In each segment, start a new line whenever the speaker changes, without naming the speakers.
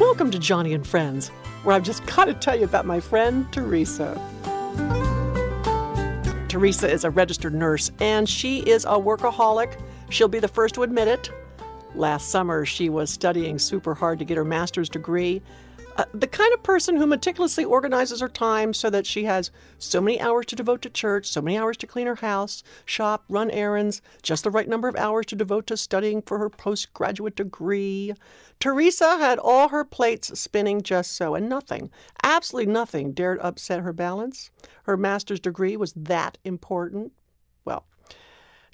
Welcome to Joni and Friends, where I've just got to tell you about my friend Teresa. Teresa is a registered nurse and she is a workaholic. She'll be the first to admit it. Last summer, she was studying super hard to get her master's degree uh, the kind of person who meticulously organizes her time so that she has so many hours to devote to church, so many hours to clean her house, shop, run errands, just the right number of hours to devote to studying for her postgraduate degree. Teresa had all her plates spinning just so, and nothing, absolutely nothing, dared upset her balance. Her master's degree was that important. Well,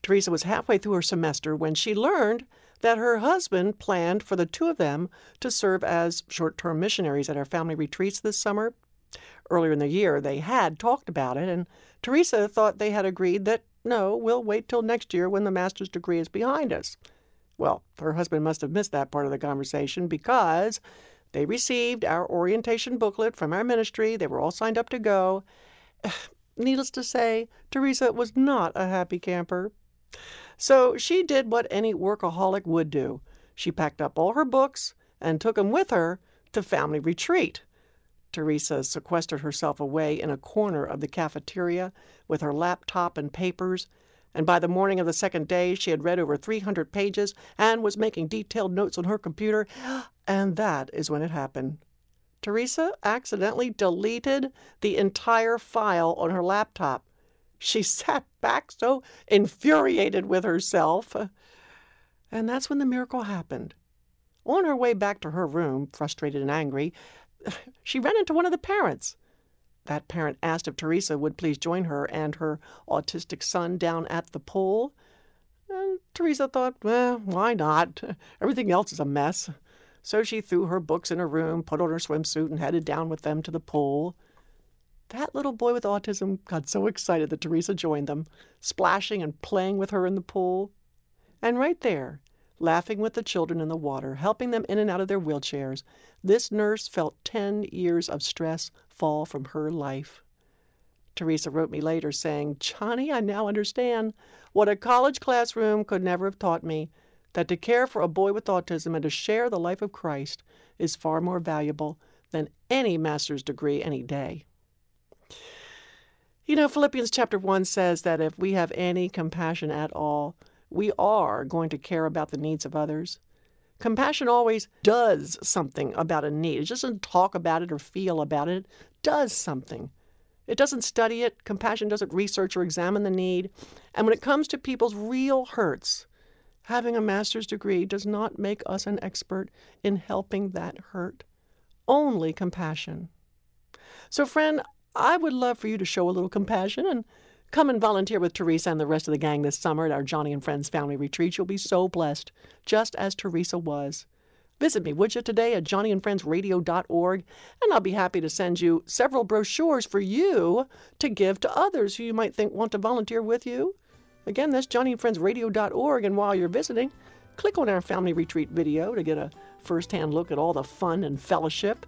Teresa was halfway through her semester when she learned that her husband planned for the two of them to serve as short term missionaries at our family retreats this summer. Earlier in the year, they had talked about it, and Teresa thought they had agreed that no, we'll wait till next year when the master's degree is behind us. Well, her husband must have missed that part of the conversation because they received our orientation booklet from our ministry. They were all signed up to go. Needless to say, Teresa was not a happy camper. So she did what any workaholic would do. She packed up all her books and took them with her to family retreat. Teresa sequestered herself away in a corner of the cafeteria with her laptop and papers, and by the morning of the second day she had read over 300 pages and was making detailed notes on her computer. And that is when it happened. Teresa accidentally deleted the entire file on her laptop. She sat back so infuriated with herself. And that's when the miracle happened. On her way back to her room, frustrated and angry, she ran into one of the parents. That parent asked if Teresa would please join her and her autistic son down at the pool. And Teresa thought, well, why not? Everything else is a mess. So she threw her books in her room, put on her swimsuit, and headed down with them to the pool. That little boy with autism got so excited that Teresa joined them, splashing and playing with her in the pool. And right there, laughing with the children in the water, helping them in and out of their wheelchairs, this nurse felt 10 years of stress fall from her life. Teresa wrote me later saying, Joni, I now understand what a college classroom could never have taught me that to care for a boy with autism and to share the life of Christ is far more valuable than any master's degree any day. You know, Philippians chapter 1 says that if we have any compassion at all, we are going to care about the needs of others. Compassion always does something about a need. It doesn't talk about it or feel about it, it does something. It doesn't study it. Compassion doesn't research or examine the need. And when it comes to people's real hurts, having a master's degree does not make us an expert in helping that hurt. Only compassion. So, friend, I would love for you to show a little compassion and come and volunteer with Teresa and the rest of the gang this summer at our Joni and Friends family retreat. You'll be so blessed, just as Teresa was. Visit me, would you, today at joniandfriendsradio.org, and I'll be happy to send you several brochures for you to give to others who you might think want to volunteer with you. Again, that's joniandfriendsradio.org, and while you're visiting, click on our family retreat video to get a first-hand look at all the fun and fellowship.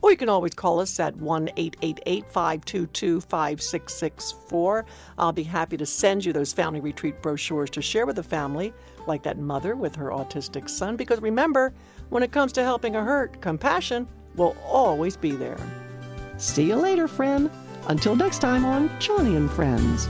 Or you can always call us at 1 888 522 5664. I'll be happy to send you those family retreat brochures to share with the family, like that mother with her autistic son. Because remember, when it comes to helping a hurt, compassion will always be there. See you later, friend. Until next time on Joni and Friends.